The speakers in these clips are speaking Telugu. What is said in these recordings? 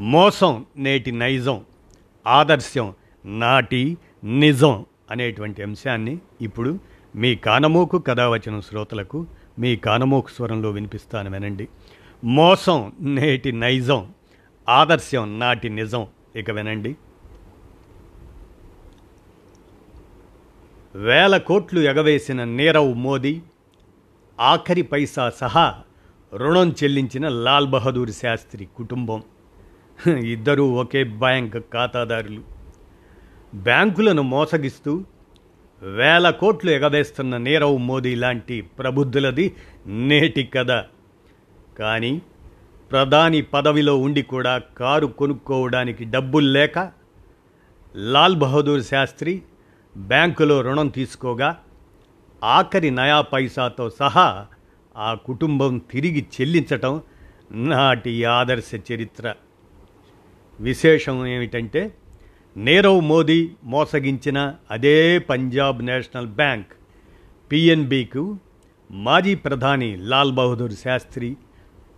మోసం నేటి నైజం ఆదర్శం నాటి నిజం అనేటువంటి అంశాన్ని ఇప్పుడు మీ కానమోకు కథావచనం శ్రోతలకు మీ కానమోకు స్వరంలో వినిపిస్తాను వినండి. మోసం నేటి నైజం ఆదర్శం నాటి నిజం ఇక వినండి. వేల కోట్లు ఎగవేసిన నీరవ్ మోదీ ఆఖరి పైసా సహా రుణం చెల్లించిన లాల్ బహదూర్ శాస్త్రి కుటుంబం. ఇద్దరూ ఒకే బ్యాంక్ ఖాతాదారులు. బ్యాంకులను మోసగిస్తూ వేల కోట్లు ఎగవేస్తున్న నీరవ్ మోదీ లాంటి ప్రబుద్ధులది నేటి కథ. కానీ ప్రధాని పదవిలో ఉండి కూడా కారు కొనుక్కోవడానికి డబ్బులు లేక లాల్ బహదూర్ శాస్త్రి బ్యాంకులో రుణం తీసుకోగా ఆఖరి నయా పైసాతో సహా ఆ కుటుంబం తిరిగి చెల్లించటం నాటి ఆదర్శ చరిత్ర. విశేషం ఏమిటంటే నీరవ్ మోదీ మోసగించిన అదే పంజాబ్ నేషనల్ బ్యాంక్ పిఎన్బికు మాజీ ప్రధాని లాల్ బహదూర్ శాస్త్రి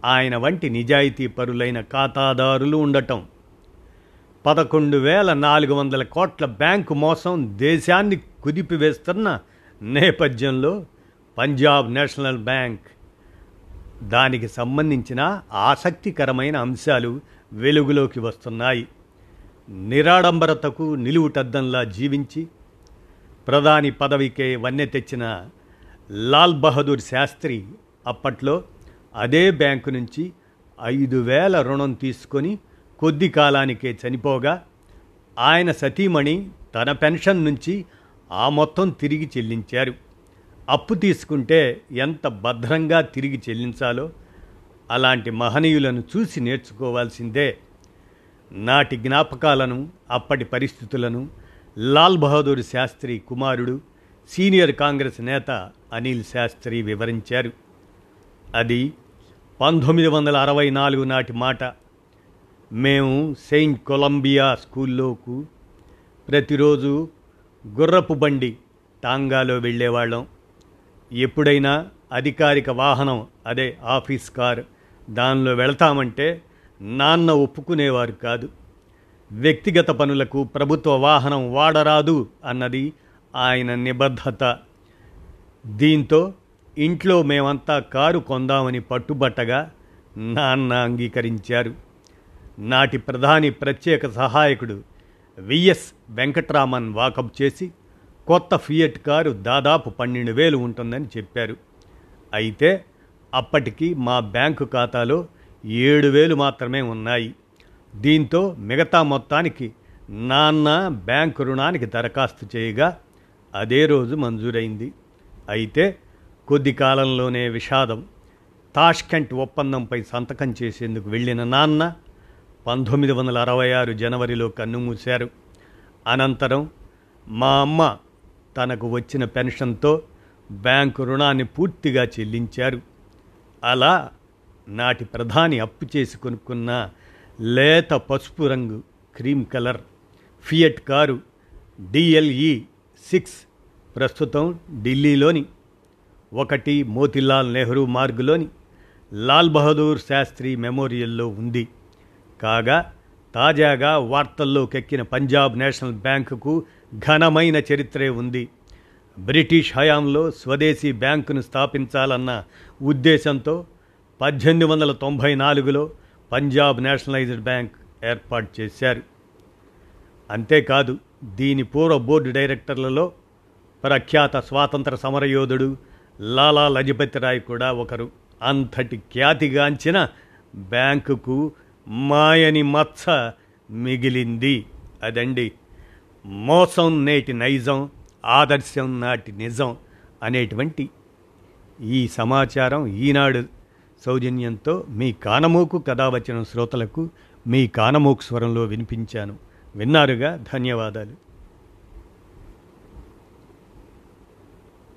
ఆయన వంటి నిజాయితీ పరులైన ఖాతాదారులు ఉండటం. పదకొండు వేల నాలుగు వందల కోట్ల బ్యాంకు మోసం దేశాన్ని కుదిపివేస్తున్న నేపథ్యంలో పంజాబ్ నేషనల్ బ్యాంక్ దానికి సంబంధించిన ఆసక్తికరమైన అంశాలు వెలుగులోకి వస్తున్నాయి. నిరాడంబరతకు నిలువుటద్దంలా జీవించి ప్రధాని పదవికే వన్నె తెచ్చిన లాల్ బహదూర్ శాస్త్రి అప్పట్లో అదే బ్యాంకు నుంచి ఐదు వేల రుణం తీసుకొని కొద్ది కాలానికే చనిపోగా ఆయన సతీమణి తన పెన్షన్ నుంచి ఆ మొత్తం తిరిగి చెల్లించారు. అప్పు తీసుకుంటే ఎంత భద్రంగా తిరిగి చెల్లించాలో అలాంటి మహనీయులను చూసి నేర్చుకోవాల్సిందే. నాటి జ్ఞాపకాలను అప్పటి పరిస్థితులను లాల్ బహదూర్ శాస్త్రి కుమారుడు సీనియర్ కాంగ్రెస్ నేత అనిల్ శాస్త్రి వివరించారు. అది పంతొమ్మిది వందల అరవై నాలుగు నాటి మాట. మేము సెయింట్ కొలంబియా స్కూల్లోకు ప్రతిరోజు గుర్రపు బండి టాంగాలో వెళ్ళేవాళ్ళం. ఎప్పుడైనా అధికారిక వాహనం అదే ఆఫీస్ కార్ దానిలో వెళతామంటే నాన్న ఒప్పుకునేవారు కాదు. వ్యక్తిగత పనులకు ప్రభుత్వ వాహనం వాడరాదు అన్నది ఆయన నిబద్ధత. దీంతో ఇంట్లో మేమంతా కారు కొందామని పట్టుబట్టగా నాన్న అంగీకరించారు. నాటి ప్రధాని ప్రత్యేక సహాయకుడు విఎస్ వెంకట్రామన్ వాకప్ చేసి కొత్త ఫియట్ కారు దాదాపు పన్నెండు వేలు ఉంటుందని చెప్పారు. అయితే అప్పటికి మా బ్యాంకు ఖాతాలో ఏడు వేలు మాత్రమే ఉన్నాయి. దీంతో మిగతా మొత్తానికి నాన్న బ్యాంకు రుణానికి దరఖాస్తు చేయగా అదే రోజు మంజూరైంది. అయితే కొద్ది కాలంలోనే విషాదం తాష్కెంట్ ఒప్పందంపై సంతకం చేసేందుకు వెళ్ళిన నాన్న పంతొమ్మిది వందల అరవై ఆరు జనవరిలో కన్నుమూశారు. అనంతరం మా అమ్మ తనకు వచ్చిన పెన్షన్తో బ్యాంకు రుణాన్ని పూర్తిగా చెల్లించారు. అలా నాటి ప్రధాని అప్పు చేసి కొనుక్కున్న లేత పసుపు రంగు cream colour Fiat car DLE six ప్రస్తుతం ఢిల్లీలోని ఒకటి మోతిలాల్ నెహ్రూ మార్గులోని లాల్ బహదూర్ శాస్త్రి మెమోరియల్లో ఉంది. కాగా తాజాగా వార్తల్లోకెక్కిన పంజాబ్ నేషనల్ బ్యాంకుకు ఘనమైన చరిత్రే ఉంది. బ్రిటిష్ హయాంలో స్వదేశీ బ్యాంకును స్థాపించాలన్న ఉద్దేశంతో పద్దెనిమిది వందల తొంభై నాలుగులో పంజాబ్ నేషనలైజ్డ్ బ్యాంక్ ఏర్పాటు చేశారు. అంతేకాదు దీని పూర్వ బోర్డు డైరెక్టర్లలో ప్రఖ్యాత స్వాతంత్ర సమరయోధుడు లాలా లజపతి రాయ్ కూడా ఒకరు. అంతటి ఖ్యాతిగాంచిన బ్యాంకుకు మాయని మచ్చ మిగిలింది. అదండి మోసం నేటి నైజం. ఆదర్శం నాటి నిజం అనేటువంటి ఈ సమాచారం ఈనాడు సౌజన్యంతో మీ కానమోకు కథావచనం వచ్చిన శ్రోతలకు మీ కానమోకు స్వరంలో వినిపించాను. విన్నారుగా? ధన్యవాదాలు.